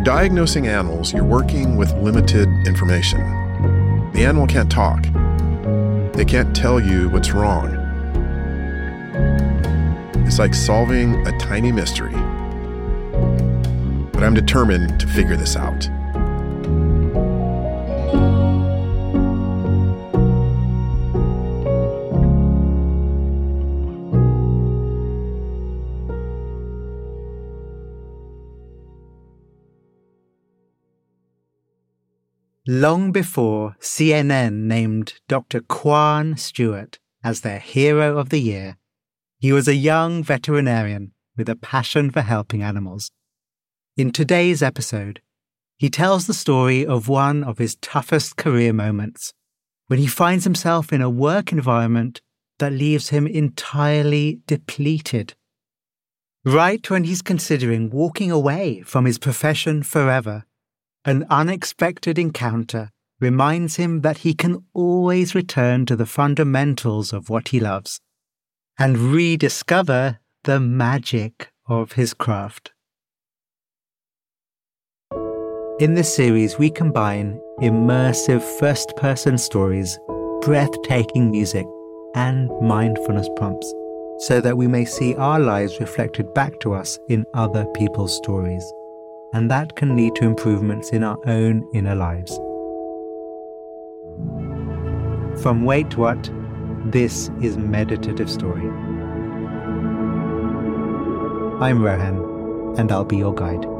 You're diagnosing animals, you're working with limited information. The animal can't talk, they can't tell you what's wrong. It's like solving a tiny mystery. But I'm determined to figure this out. Long before CNN named Dr. Kwane Stewart as their hero of the year, he was a young veterinarian with a passion for helping animals. In today's episode, he tells the story of one of his toughest career moments when he finds himself in a work environment that leaves him entirely depleted. Right when he's considering walking away from his profession forever, an unexpected encounter reminds him that he can always return to the fundamentals of what he loves and rediscover the magic of his craft. In this series, we combine immersive first person stories, breathtaking music, and mindfulness prompts so that we may see our lives reflected back to us in other people's stories and that can lead to improvements in our own inner lives. From Wait What, this is Meditative Story. I'm Rohan, and I'll be your guide.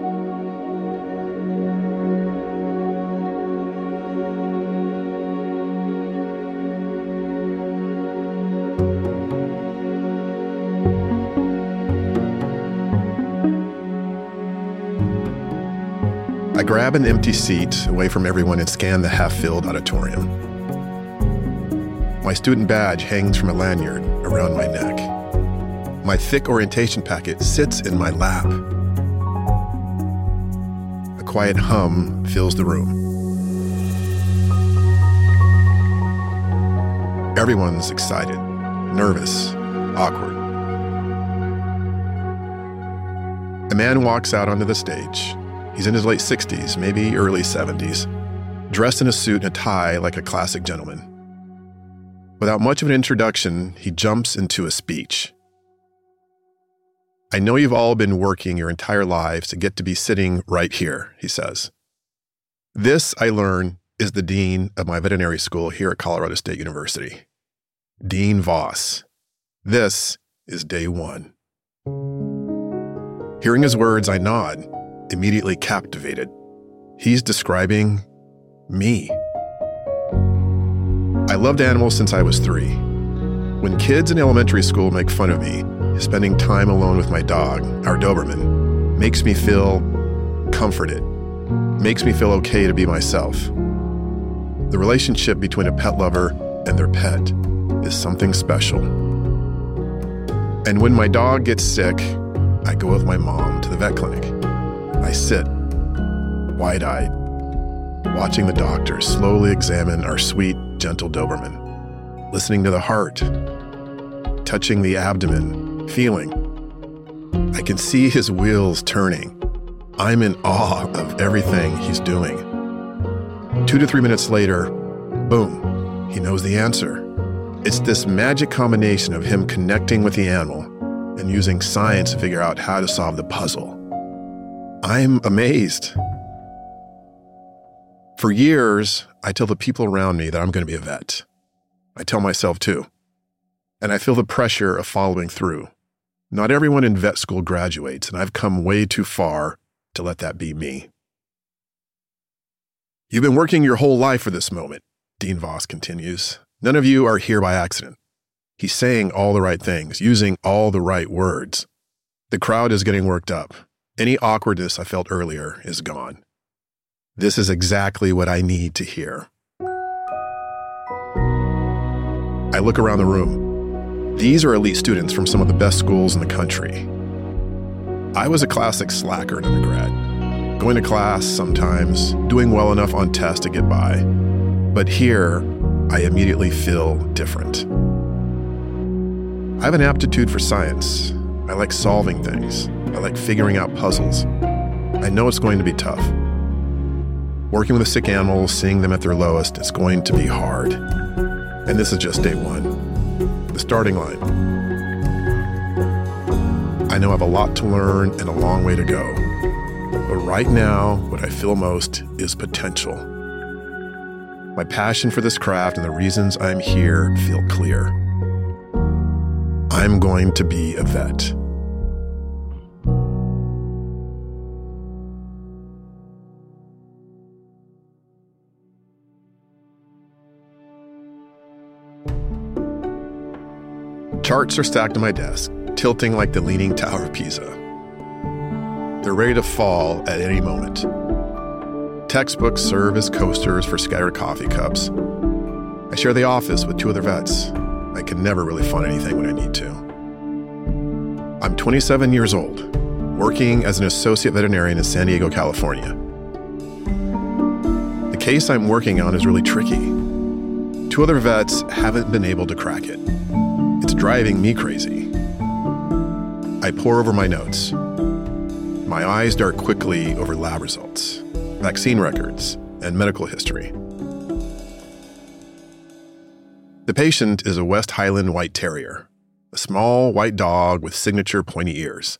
Grab an empty seat away from everyone and scan the half filled auditorium. My student badge hangs from a lanyard around my neck. My thick orientation packet sits in my lap. A quiet hum fills the room. Everyone's excited, nervous, awkward. A man walks out onto the stage, He's in his late 60s, maybe early 70s, dressed in a suit and a tie like a classic gentleman. Without much of an introduction, he jumps into a speech. I know you've all been working your entire lives to get to be sitting right here, he says. This, I learn, is the dean of my veterinary school here at Colorado State University, Dean Voss. This is day one. Hearing his words, I nod immediately captivated. He's describing me. I loved animals since I was three. When kids in elementary school make fun of me, spending time alone with my dog, our Doberman, makes me feel comforted, makes me feel okay to be myself. The relationship between a pet lover and their pet is something special. And when my dog gets sick, I go with my mom to the vet clinic. I sit, wide eyed, watching the doctor slowly examine our sweet, gentle Doberman, listening to the heart, touching the abdomen, feeling. I can see his wheels turning. I'm in awe of everything he's doing. Two to three minutes later, boom, he knows the answer. It's this magic combination of him connecting with the animal and using science to figure out how to solve the puzzle. I'm amazed. For years, I tell the people around me that I'm going to be a vet. I tell myself too. And I feel the pressure of following through. Not everyone in vet school graduates, and I've come way too far to let that be me. You've been working your whole life for this moment, Dean Voss continues. None of you are here by accident. He's saying all the right things, using all the right words. The crowd is getting worked up. Any awkwardness I felt earlier is gone. This is exactly what I need to hear. I look around the room. These are elite students from some of the best schools in the country. I was a classic slacker in undergrad, going to class sometimes, doing well enough on tests to get by. But here, I immediately feel different. I have an aptitude for science. I like solving things. I like figuring out puzzles. I know it's going to be tough. Working with sick animals, seeing them at their lowest, it's going to be hard. And this is just day one, the starting line. I know I have a lot to learn and a long way to go. But right now, what I feel most is potential. My passion for this craft and the reasons I'm here feel clear. I'm going to be a vet. Charts are stacked on my desk tilting like the Leaning Tower of Pisa. They're ready to fall at any moment. Textbooks serve as coasters for scattered coffee cups. I share the office with two other vets. I can never really find anything when I need to. I'm 27 years old, working as an associate veterinarian in San Diego, California. The case I'm working on is really tricky. Two other vets haven't been able to crack it. It's driving me crazy. I pore over my notes. My eyes dart quickly over lab results, vaccine records, and medical history. The patient is a West Highland White Terrier, a small white dog with signature pointy ears.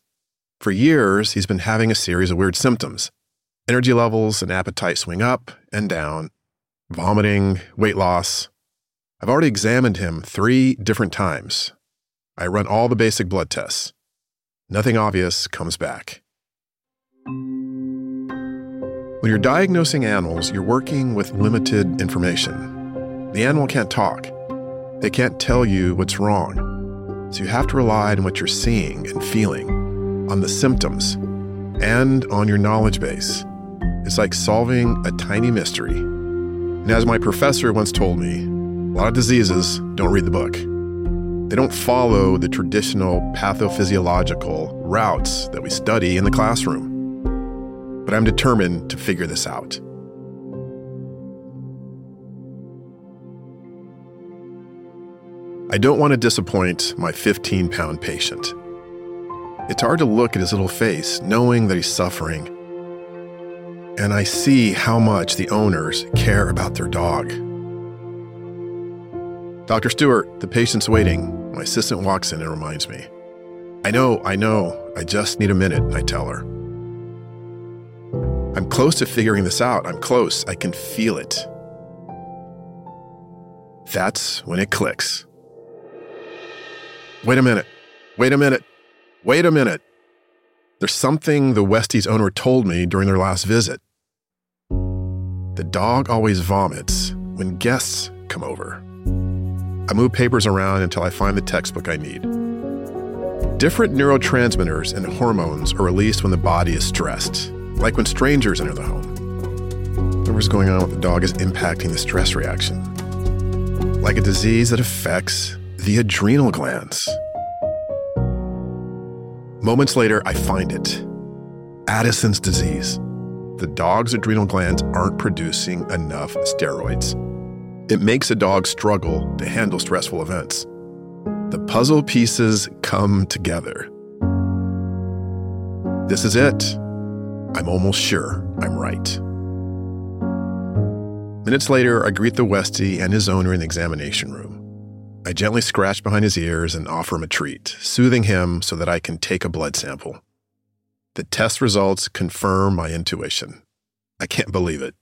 For years, he's been having a series of weird symptoms. Energy levels and appetite swing up and down, vomiting, weight loss. I've already examined him three different times. I run all the basic blood tests nothing obvious comes back. When you're diagnosing animals, you're working with limited information. The animal can't talk, they can't tell you what's wrong. So you have to rely on what you're seeing and feeling, on the symptoms, and on your knowledge base. It's like solving a tiny mystery. And as my professor once told me, a lot of diseases don't read the book. They don't follow the traditional pathophysiological routes that we study in the classroom. But I'm determined to figure this out. I don't want to disappoint my 15 pound patient. It's hard to look at his little face knowing that he's suffering. And I see how much the owners care about their dog. Dr. Stewart, the patient's waiting. My assistant walks in and reminds me. I know, I know. I just need a minute, I tell her. I'm close to figuring this out. I'm close. I can feel it. That's when it clicks. Wait a minute. Wait a minute. Wait a minute. There's something the Westies owner told me during their last visit. The dog always vomits when guests come over. I move papers around until I find the textbook I need. Different neurotransmitters and hormones are released when the body is stressed, like when strangers enter the home. Whatever's going on with the dog is impacting the stress reaction. like a disease that affects the adrenal glands. Moments later, I find it Addison's disease. The dog's adrenal glands aren't producing enough steroids. It makes a dog struggle to handle stressful events. The puzzle pieces come together. This is it. I'm almost sure I'm right. Minutes later, I greet the Westie and his owner in the examination room. I gently scratch behind his ears and offer him a treat, soothing him so that I can take a blood sample. The test results confirm my intuition. I can't believe it.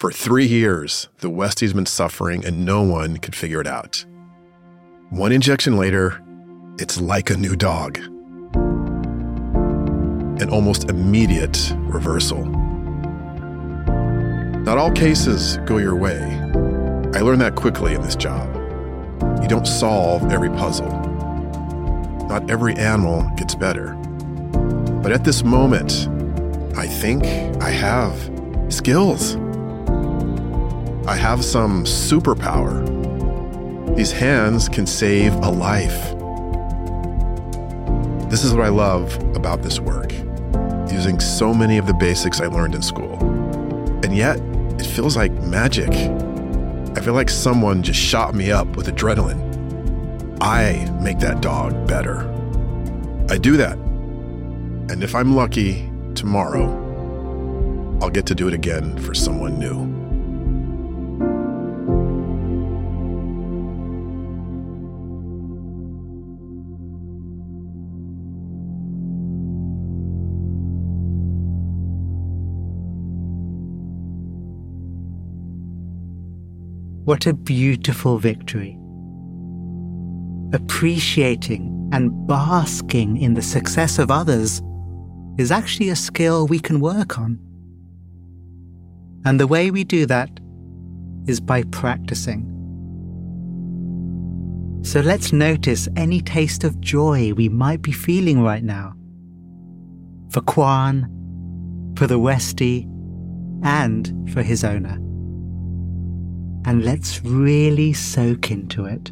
For three years, the Westie's been suffering and no one could figure it out. One injection later, it's like a new dog. An almost immediate reversal. Not all cases go your way. I learned that quickly in this job. You don't solve every puzzle. Not every animal gets better. But at this moment, I think I have skills. I have some superpower. These hands can save a life. This is what I love about this work, using so many of the basics I learned in school. And yet, it feels like magic. I feel like someone just shot me up with adrenaline. I make that dog better. I do that. And if I'm lucky, tomorrow, I'll get to do it again for someone new. What a beautiful victory. Appreciating and basking in the success of others is actually a skill we can work on. And the way we do that is by practicing. So let's notice any taste of joy we might be feeling right now. For Kwane, for the Westie, and for his owner and let's really soak into it.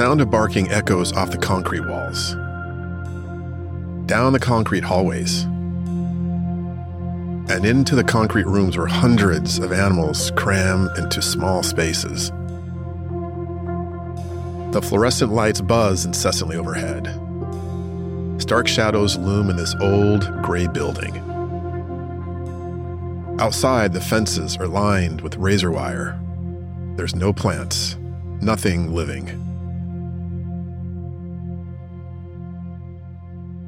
Sound of barking echoes off the concrete walls, down the concrete hallways, and into the concrete rooms where hundreds of animals cram into small spaces. The fluorescent lights buzz incessantly overhead. Stark shadows loom in this old, gray building. Outside, the fences are lined with razor wire. There's no plants, nothing living.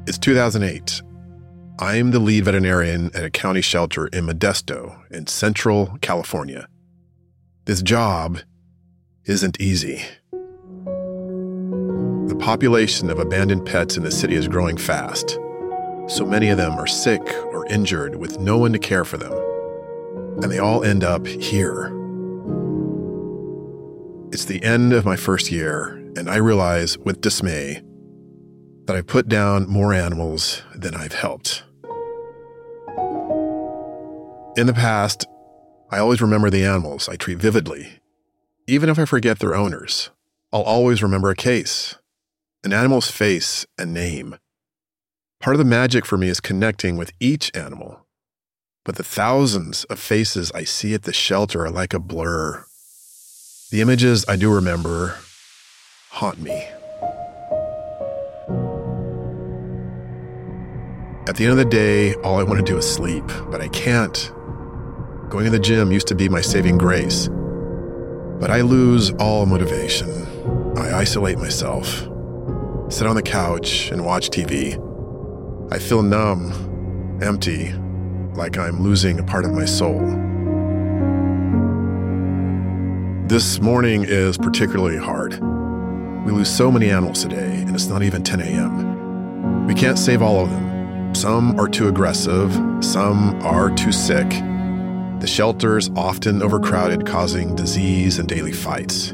It's 2008. I'm the lead veterinarian at a county shelter in Modesto in central California. This job isn't easy. The population of abandoned pets in the city is growing fast. So many of them are sick or injured with no one to care for them. And they all end up here. It's the end of my first year, and I realize with dismay that I've put down more animals than I've helped. In the past, I always remember the animals I treat vividly. Even if I forget their owners, I'll always remember a case, an animal's face and name. Part of the magic for me is connecting with each animal. But the thousands of faces I see at the shelter are like a blur. The images I do remember haunt me. At the end of the day, all I want to do is sleep, but I can't. Going to the gym used to be my saving grace. But I lose all motivation. I isolate myself, sit on the couch, and watch TV. I feel numb, empty, like I'm losing a part of my soul. This morning is particularly hard. We lose so many animals today, and it's not even 10 a.m. We can't save all of them. Some are too aggressive, some are too sick. The shelter's often overcrowded, causing disease and daily fights.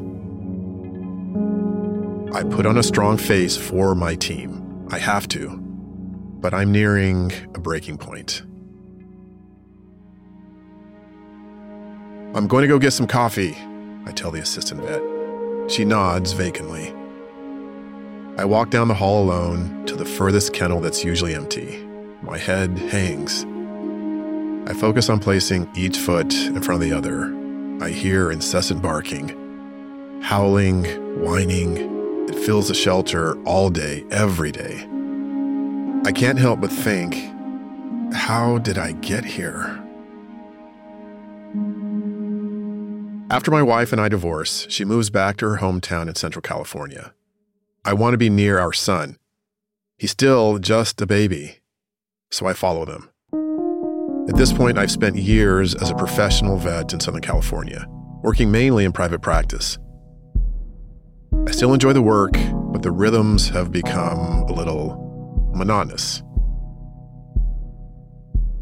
I put on a strong face for my team. I have to. But I'm nearing a breaking point. I'm going to go get some coffee, I tell the assistant vet. She nods vacantly. I walk down the hall alone to the furthest kennel that's usually empty. My head hangs. I focus on placing each foot in front of the other. I hear incessant barking, howling, whining. It fills the shelter all day, every day. I can't help but think, how did I get here? After my wife and I divorce, she moves back to her hometown in Central California. I want to be near our son. He's still just a baby, so I follow them. At this point, I've spent years as a professional vet in Southern California, working mainly in private practice. I still enjoy the work, but the rhythms have become a little monotonous.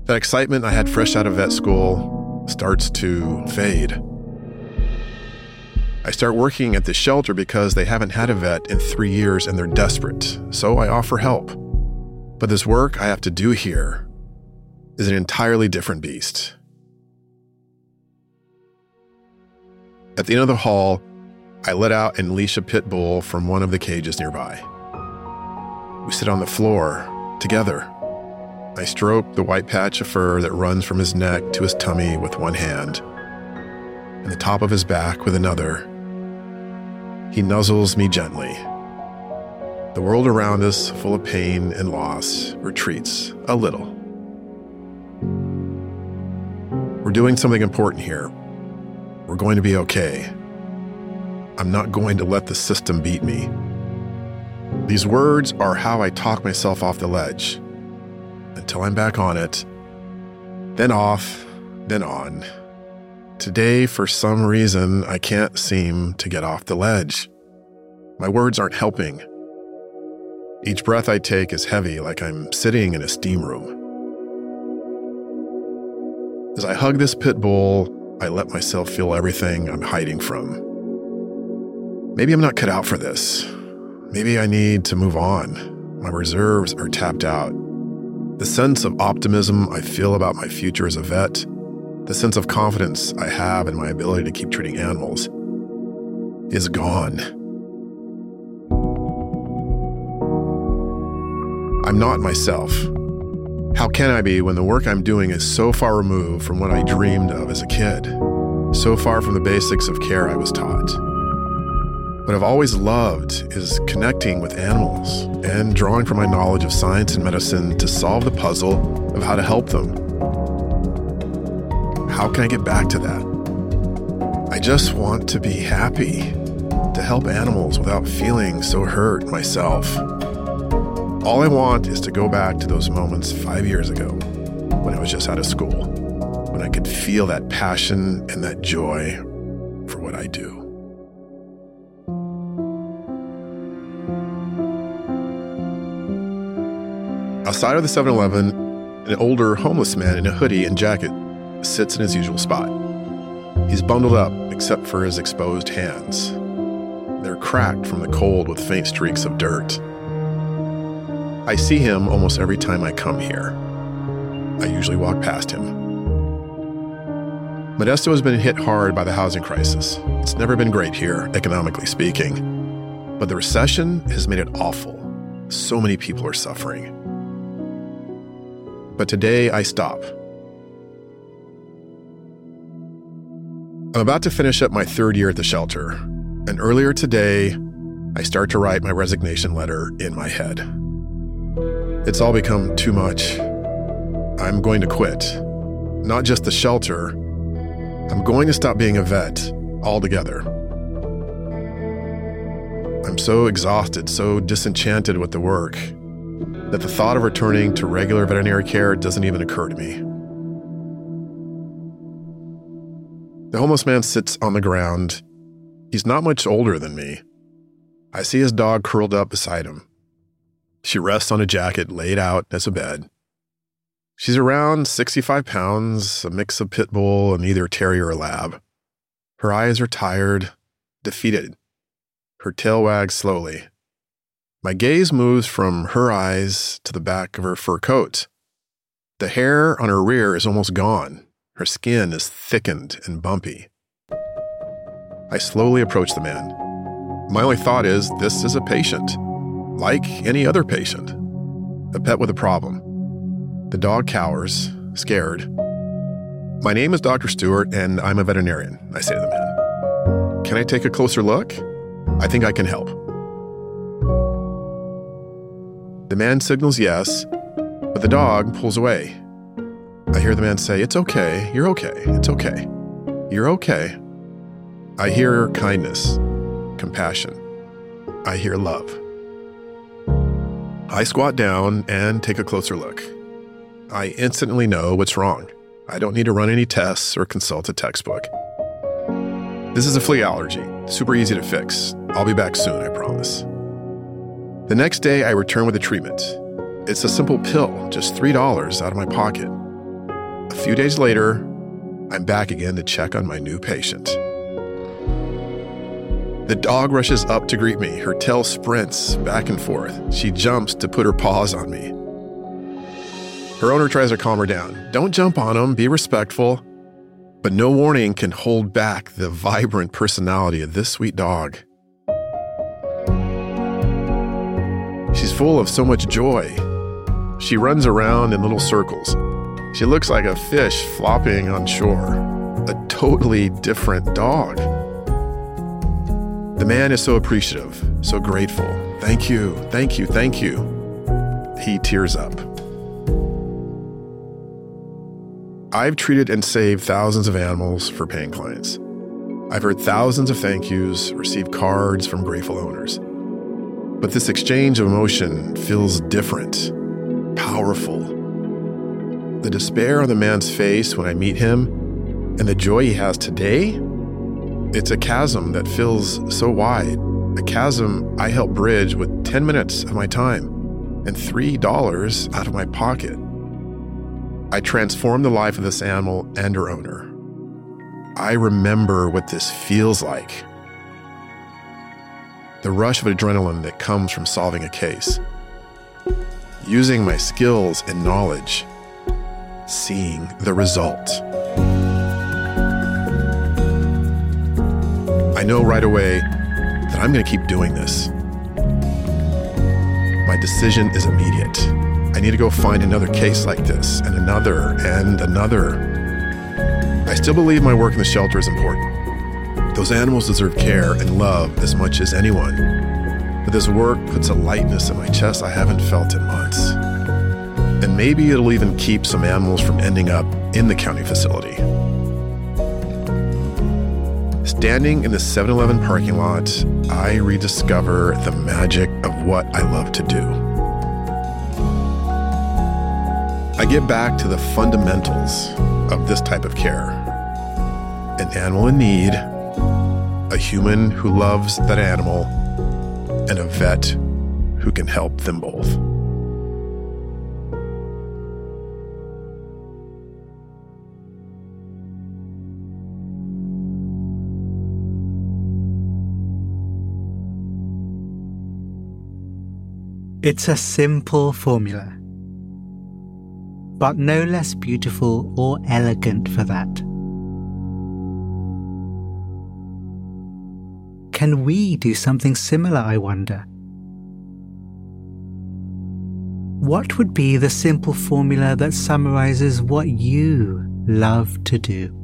That excitement I had fresh out of vet school starts to fade. I start working at the shelter because they haven't had a vet in three years and they're desperate, so I offer help. But this work I have to do here is an entirely different beast. At the end of the hall, I let out and leash a pit bull from one of the cages nearby. We sit on the floor together. I stroke the white patch of fur that runs from his neck to his tummy with one hand, and the top of his back with another he nuzzles me gently. The world around us, full of pain and loss, retreats a little. We're doing something important here. We're going to be okay. I'm not going to let the system beat me. These words are how I talk myself off the ledge until I'm back on it, then off, then on. Today, for some reason, I can't seem to get off the ledge. My words aren't helping. Each breath I take is heavy, like I'm sitting in a steam room. As I hug this pit bull, I let myself feel everything I'm hiding from. Maybe I'm not cut out for this. Maybe I need to move on. My reserves are tapped out. The sense of optimism I feel about my future as a vet the sense of confidence I have in my ability to keep treating animals is gone. I'm not myself. How can I be when the work I'm doing is so far removed from what I dreamed of as a kid, so far from the basics of care I was taught? What I've always loved is connecting with animals and drawing from my knowledge of science and medicine to solve the puzzle of how to help them how can I get back to that? I just want to be happy, to help animals without feeling so hurt myself. All I want is to go back to those moments five years ago when I was just out of school, when I could feel that passion and that joy for what I do. Outside of the 7 Eleven, an older homeless man in a hoodie and jacket sits in his usual spot. He's bundled up except for his exposed hands. They're cracked from the cold with faint streaks of dirt. I see him almost every time I come here. I usually walk past him. Modesto has been hit hard by the housing crisis. It's never been great here, economically speaking. But the recession has made it awful. So many people are suffering. But today I stop I'm about to finish up my third year at the shelter, and earlier today, I start to write my resignation letter in my head. It's all become too much. I'm going to quit. Not just the shelter, I'm going to stop being a vet altogether. I'm so exhausted, so disenchanted with the work. that the thought of returning to regular veterinary care doesn't even occur to me. The homeless man sits on the ground. He's not much older than me. I see his dog curled up beside him. She rests on a jacket laid out as a bed. She's around 65 pounds, a mix of pit bull and either terrier or lab. Her eyes are tired, defeated. Her tail wags slowly. My gaze moves from her eyes to the back of her fur coat. The hair on her rear is almost gone. Her skin is thickened and bumpy. I slowly approach the man. My only thought is this is a patient, like any other patient, a pet with a problem. The dog cowers, scared. My name is Dr. Stewart, and I'm a veterinarian, I say to the man. Can I take a closer look? I think I can help. The man signals yes, but the dog pulls away. I hear the man say, It's okay, you're okay, it's okay, you're okay. I hear kindness, compassion. I hear love. I squat down and take a closer look. I instantly know what's wrong. I don't need to run any tests or consult a textbook. This is a flea allergy, super easy to fix. I'll be back soon, I promise. The next day, I return with a treatment. It's a simple pill, just $3 out of my pocket. A few days later, I'm back again to check on my new patient. The dog rushes up to greet me. Her tail sprints back and forth. She jumps to put her paws on me. Her owner tries to calm her down. Don't jump on him, be respectful. But no warning can hold back the vibrant personality of this sweet dog. She's full of so much joy. She runs around in little circles. She looks like a fish flopping on shore, a totally different dog. Man is so appreciative, so grateful. Thank you, thank you, thank you. He tears up. I've treated and saved thousands of animals for paying clients. I've heard thousands of thank yous, received cards from grateful owners. But this exchange of emotion feels different, powerful, the despair on the man's face when I meet him and the joy he has today, it's a chasm that feels so wide. A chasm I help bridge with 10 minutes of my time and $3 out of my pocket. I transform the life of this animal and her owner. I remember what this feels like the rush of adrenaline that comes from solving a case. Using my skills and knowledge seeing the result. Know right away that I'm going to keep doing this. My decision is immediate. I need to go find another case like this, and another, and another. I still believe my work in the shelter is important. Those animals deserve care and love as much as anyone. But this work puts a lightness in my chest I haven't felt in months. And maybe it'll even keep some animals from ending up in the county facility. Standing in the 7 Eleven parking lot, I rediscover the magic of what I love to do. I get back to the fundamentals of this type of care an animal in need, a human who loves that animal, and a vet who can help them both. It's a simple formula, but no less beautiful or elegant for that. Can we do something similar, I wonder? What would be the simple formula that summarizes what you love to do?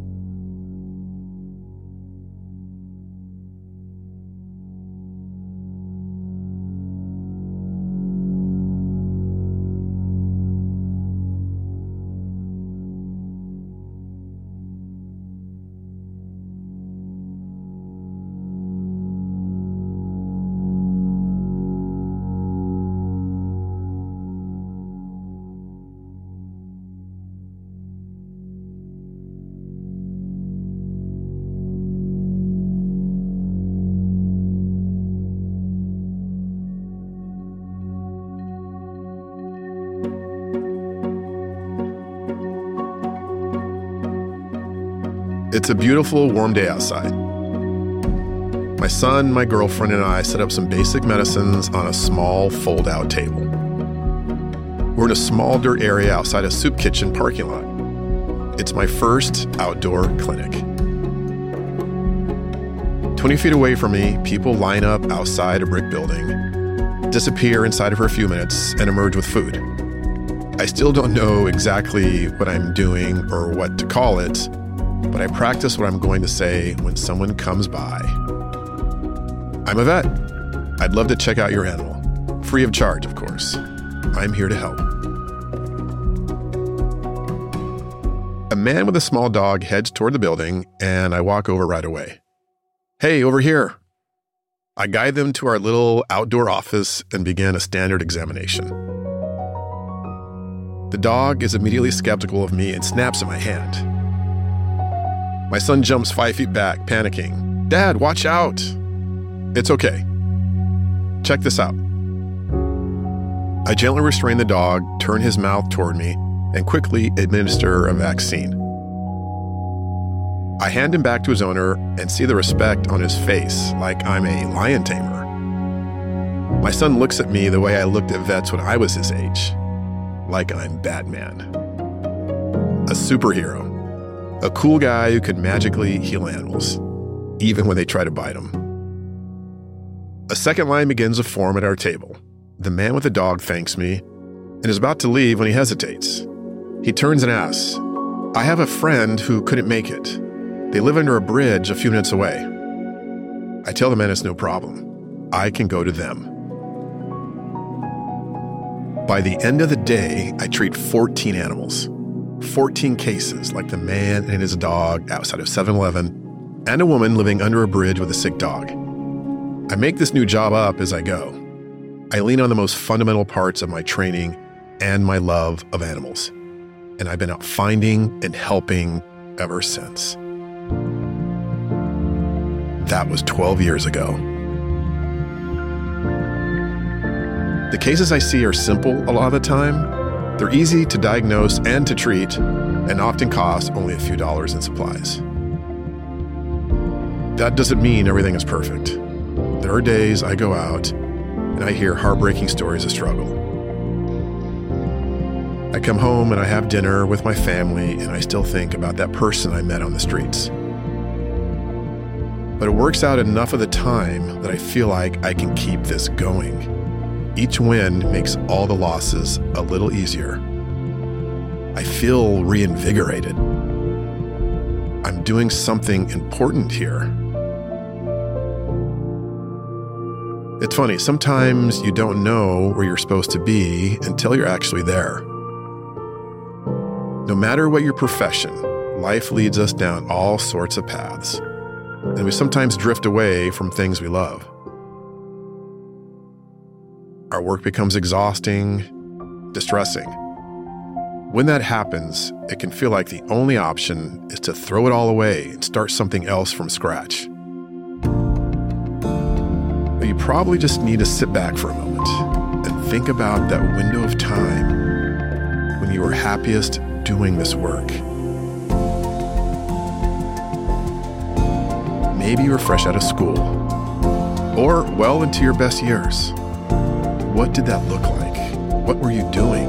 It's a beautiful, warm day outside. My son, my girlfriend, and I set up some basic medicines on a small fold out table. We're in a small dirt area outside a soup kitchen parking lot. It's my first outdoor clinic. 20 feet away from me, people line up outside a brick building, disappear inside for a few minutes, and emerge with food. I still don't know exactly what I'm doing or what to call it, but I practice what I'm going to say when someone comes by. I'm a vet. I'd love to check out your animal. Free of charge, of course. I'm here to help. A man with a small dog heads toward the building, and I walk over right away. Hey, over here. I guide them to our little outdoor office and begin a standard examination. The dog is immediately skeptical of me and snaps at my hand. My son jumps five feet back, panicking. Dad, watch out! It's okay. Check this out. I gently restrain the dog, turn his mouth toward me, and quickly administer a vaccine. I hand him back to his owner and see the respect on his face, like I'm a lion tamer. My son looks at me the way I looked at vets when I was his age, like I'm Batman. A superhero. A cool guy who could magically heal animals, even when they try to bite him. A second line begins to form at our table. The man with the dog thanks me and is about to leave when he hesitates. He turns and asks, I have a friend who couldn't make it. They live under a bridge a few minutes away. I tell the man it's no problem. I can go to them. By the end of the day, I treat 14 animals. 14 cases, like the man and his dog outside of 7 Eleven, and a woman living under a bridge with a sick dog. I make this new job up as I go. I lean on the most fundamental parts of my training and my love of animals. And I've been out finding and helping ever since. That was 12 years ago. The cases I see are simple a lot of the time, they're easy to diagnose and to treat, and often cost only a few dollars in supplies. That doesn't mean everything is perfect. There are days I go out and I hear heartbreaking stories of struggle. I come home and I have dinner with my family, and I still think about that person I met on the streets. But it works out enough of the time that I feel like I can keep this going. Each win makes all the losses a little easier. I feel reinvigorated. I'm doing something important here. It's funny, sometimes you don't know where you're supposed to be until you're actually there. No matter what your profession, life leads us down all sorts of paths, and we sometimes drift away from things we love. Our work becomes exhausting, distressing. When that happens, it can feel like the only option is to throw it all away and start something else from scratch. But you probably just need to sit back for a moment and think about that window of time when you were happiest doing this work. Maybe you were fresh out of school or well into your best years. What did that look like? What were you doing?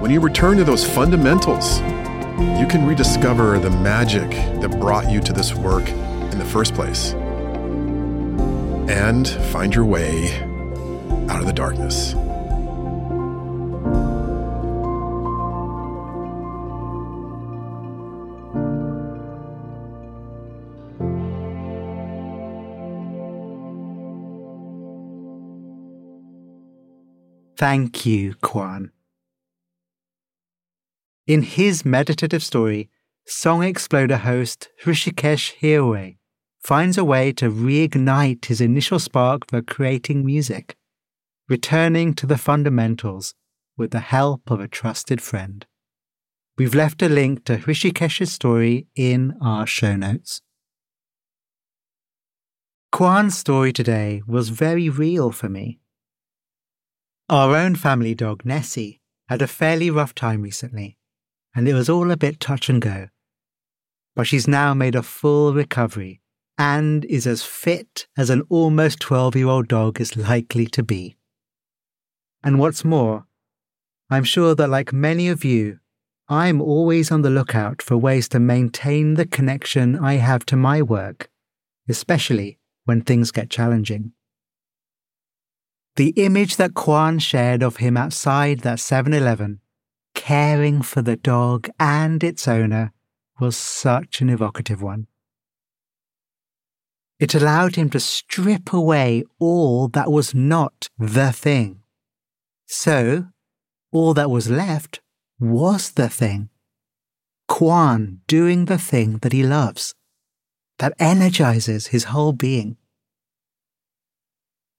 When you return to those fundamentals, you can rediscover the magic that brought you to this work in the first place and find your way out of the darkness. Thank you, Kwane. In his meditative story, Song Exploder host Hrishikesh Hirway finds a way to reignite his initial spark for creating music, returning to the fundamentals with the help of a trusted friend. We've left a link to Hrishikesh's story in our show notes. Kwane's story today was very real for me. Our own family dog, Nessie, had a fairly rough time recently, and it was all a bit touch and go. but she's now made a full recovery and is as fit as an almost 12 year old dog is likely to be. And what's more, I'm sure that, like many of you, I'm always on the lookout for ways to maintain the connection I have to my work, especially when things get challenging. The image that Kwane shared of him outside that 7 Eleven, caring for the dog and its owner, was such an evocative one. It allowed him to strip away all that was not the thing. So, all that was left was the thing. Kwane doing the thing that he loves, that energizes his whole being.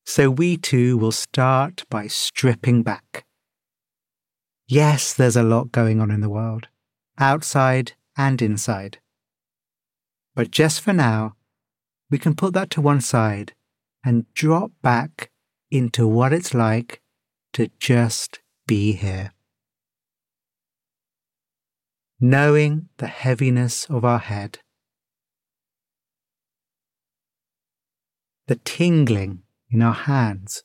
So we too will start by stripping back. Yes, there's a lot going on in the world, outside and inside. But just for now, we can put that to one side and drop back into what it's like to just be here. Knowing the heaviness of our head, the tingling in our hands,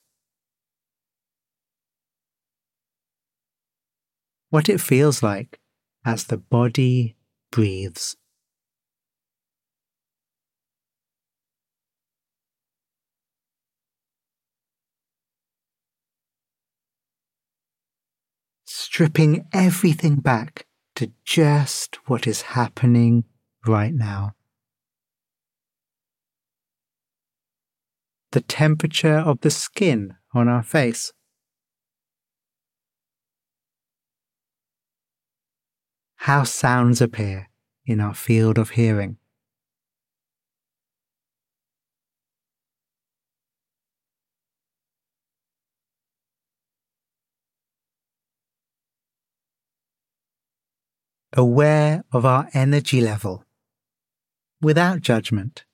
what it feels like as the body breathes. stripping everything back to just what is happening right now. The temperature of the skin on our face. How sounds appear in our field of hearing. aware of our energy level without judgment.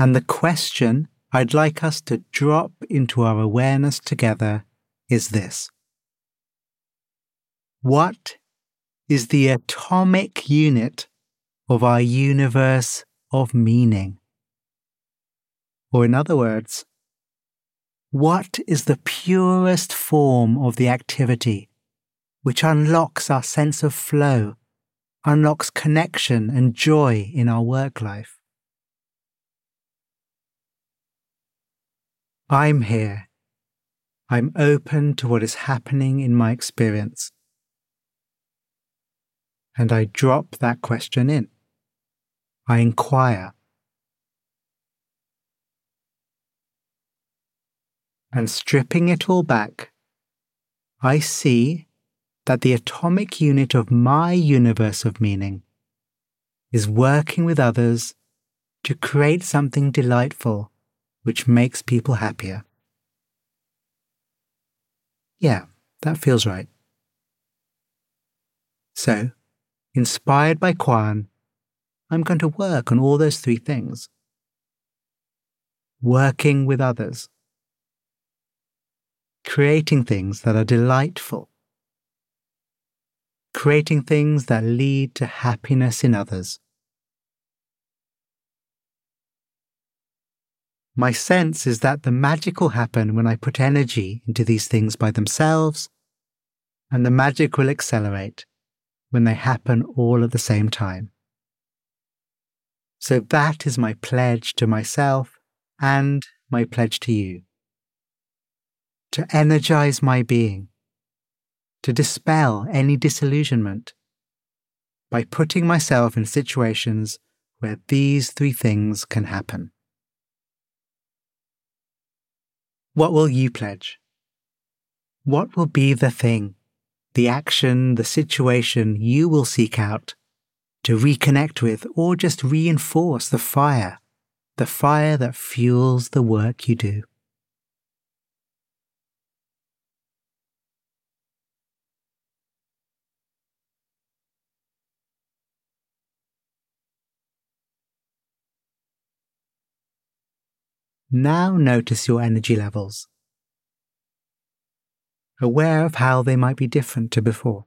And the question I'd like us to drop into our awareness together is this What is the atomic unit of our universe of meaning? Or, in other words, what is the purest form of the activity which unlocks our sense of flow, unlocks connection and joy in our work life? I'm here. I'm open to what is happening in my experience. And I drop that question in. I inquire. and stripping it all back, I see that the atomic unit of my universe of meaning is working with others to create something delightful which makes people happier. Yeah, that feels right. So, inspired by Kwane, I'm going to work on all those three things. Working with others creating things that are delightful, creating things that lead to happiness in others. My sense is that the magic will happen when I put energy into these things by themselves, and the magic will accelerate when they happen all at the same time. So that is my pledge to myself and my pledge to you to energize my being, to dispel any disillusionment by putting myself in situations where these three things can happen. What will you pledge? What will be the thing, the action, the situation you will seek out to reconnect with or just reinforce the fire, the fire that fuels the work you do? Now notice your energy levels, aware of how they might be different to before.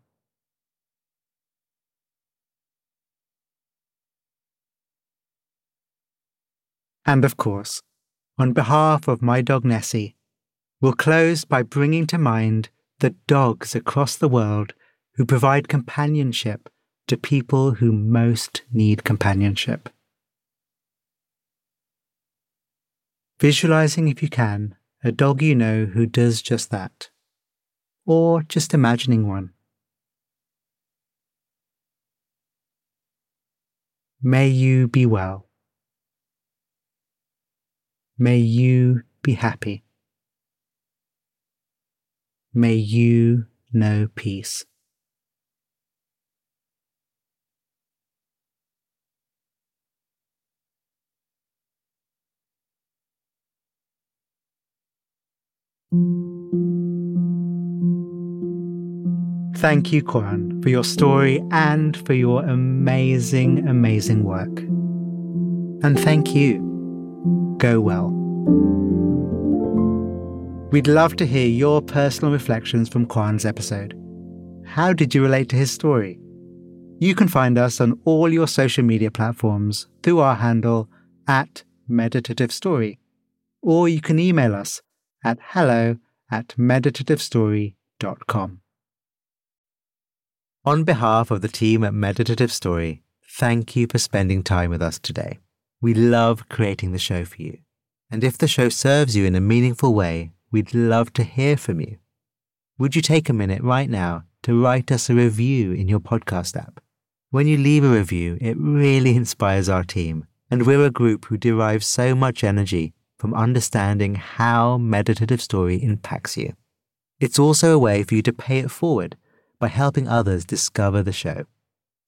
And of course, on behalf of my dog Nessie, we'll close by bringing to mind the dogs across the world who provide companionship to people who most need companionship. Visualizing, if you can, a dog you know who does just that, or just imagining one. May you be well. May you be happy. May you know peace. Thank you, Kwane, for your story and for your amazing, amazing work. And thank you. Go well. We'd love to hear your personal reflections from Kwane's episode. How did you relate to his story? You can find us on all your social media platforms through our handle at Meditative Story, or you can email us at hello at meditativestory.com. On behalf of the team at Meditative Story, thank you for spending time with us today. We love creating the show for you. And if the show serves you in a meaningful way, we'd love to hear from you. Would you take a minute right now to write us a review in your podcast app? When you leave a review, it really inspires our team, and we're a group who derive so much energy from understanding how meditative story impacts you. It's also a way for you to pay it forward by helping others discover the show.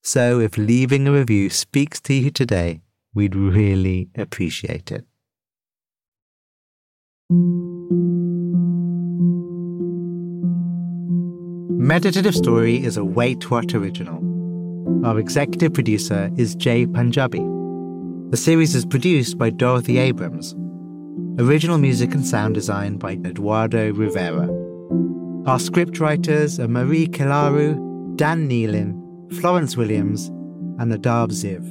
So if leaving a review speaks to you today, we'd really appreciate it. Meditative Story is a Wait What original. Our executive producer is Jay Punjabi. The series is produced by Dorothy Abrams. Original music and sound design by Eduardo Rivera. Our scriptwriters are Marie Kilaru, Dan Nealon, Florence Williams, and Adab Ziv.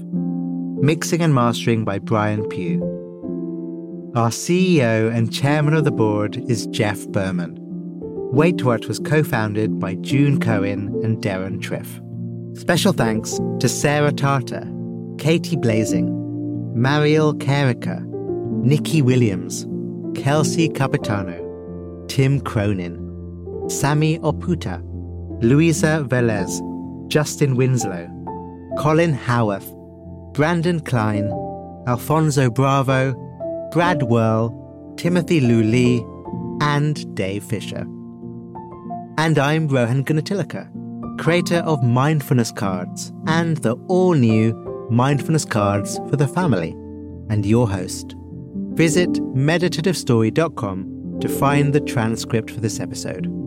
Mixing and mastering by Brian Pugh. Our CEO and chairman of the board is Jeff Berman. Wait What was co founded by June Cohen and Deron Triff. Special thanks to Sarah Tarter, Katie Blazing, Mariel Carricker, Nikki Williams, Kelsey Capitano, Tim Cronin, Sammy Oputa, Luisa Velez, Justin Winslow, Colin Howarth, Brandon Klein, Alfonso Bravo, Brad Whirl, Timothy Luli, and Dave Fisher. And I'm Rohan Gunatillake, creator of Mindfulness Cards and the all new Mindfulness Cards for the Family, and your host. Visit meditativestory.com to find the transcript for this episode.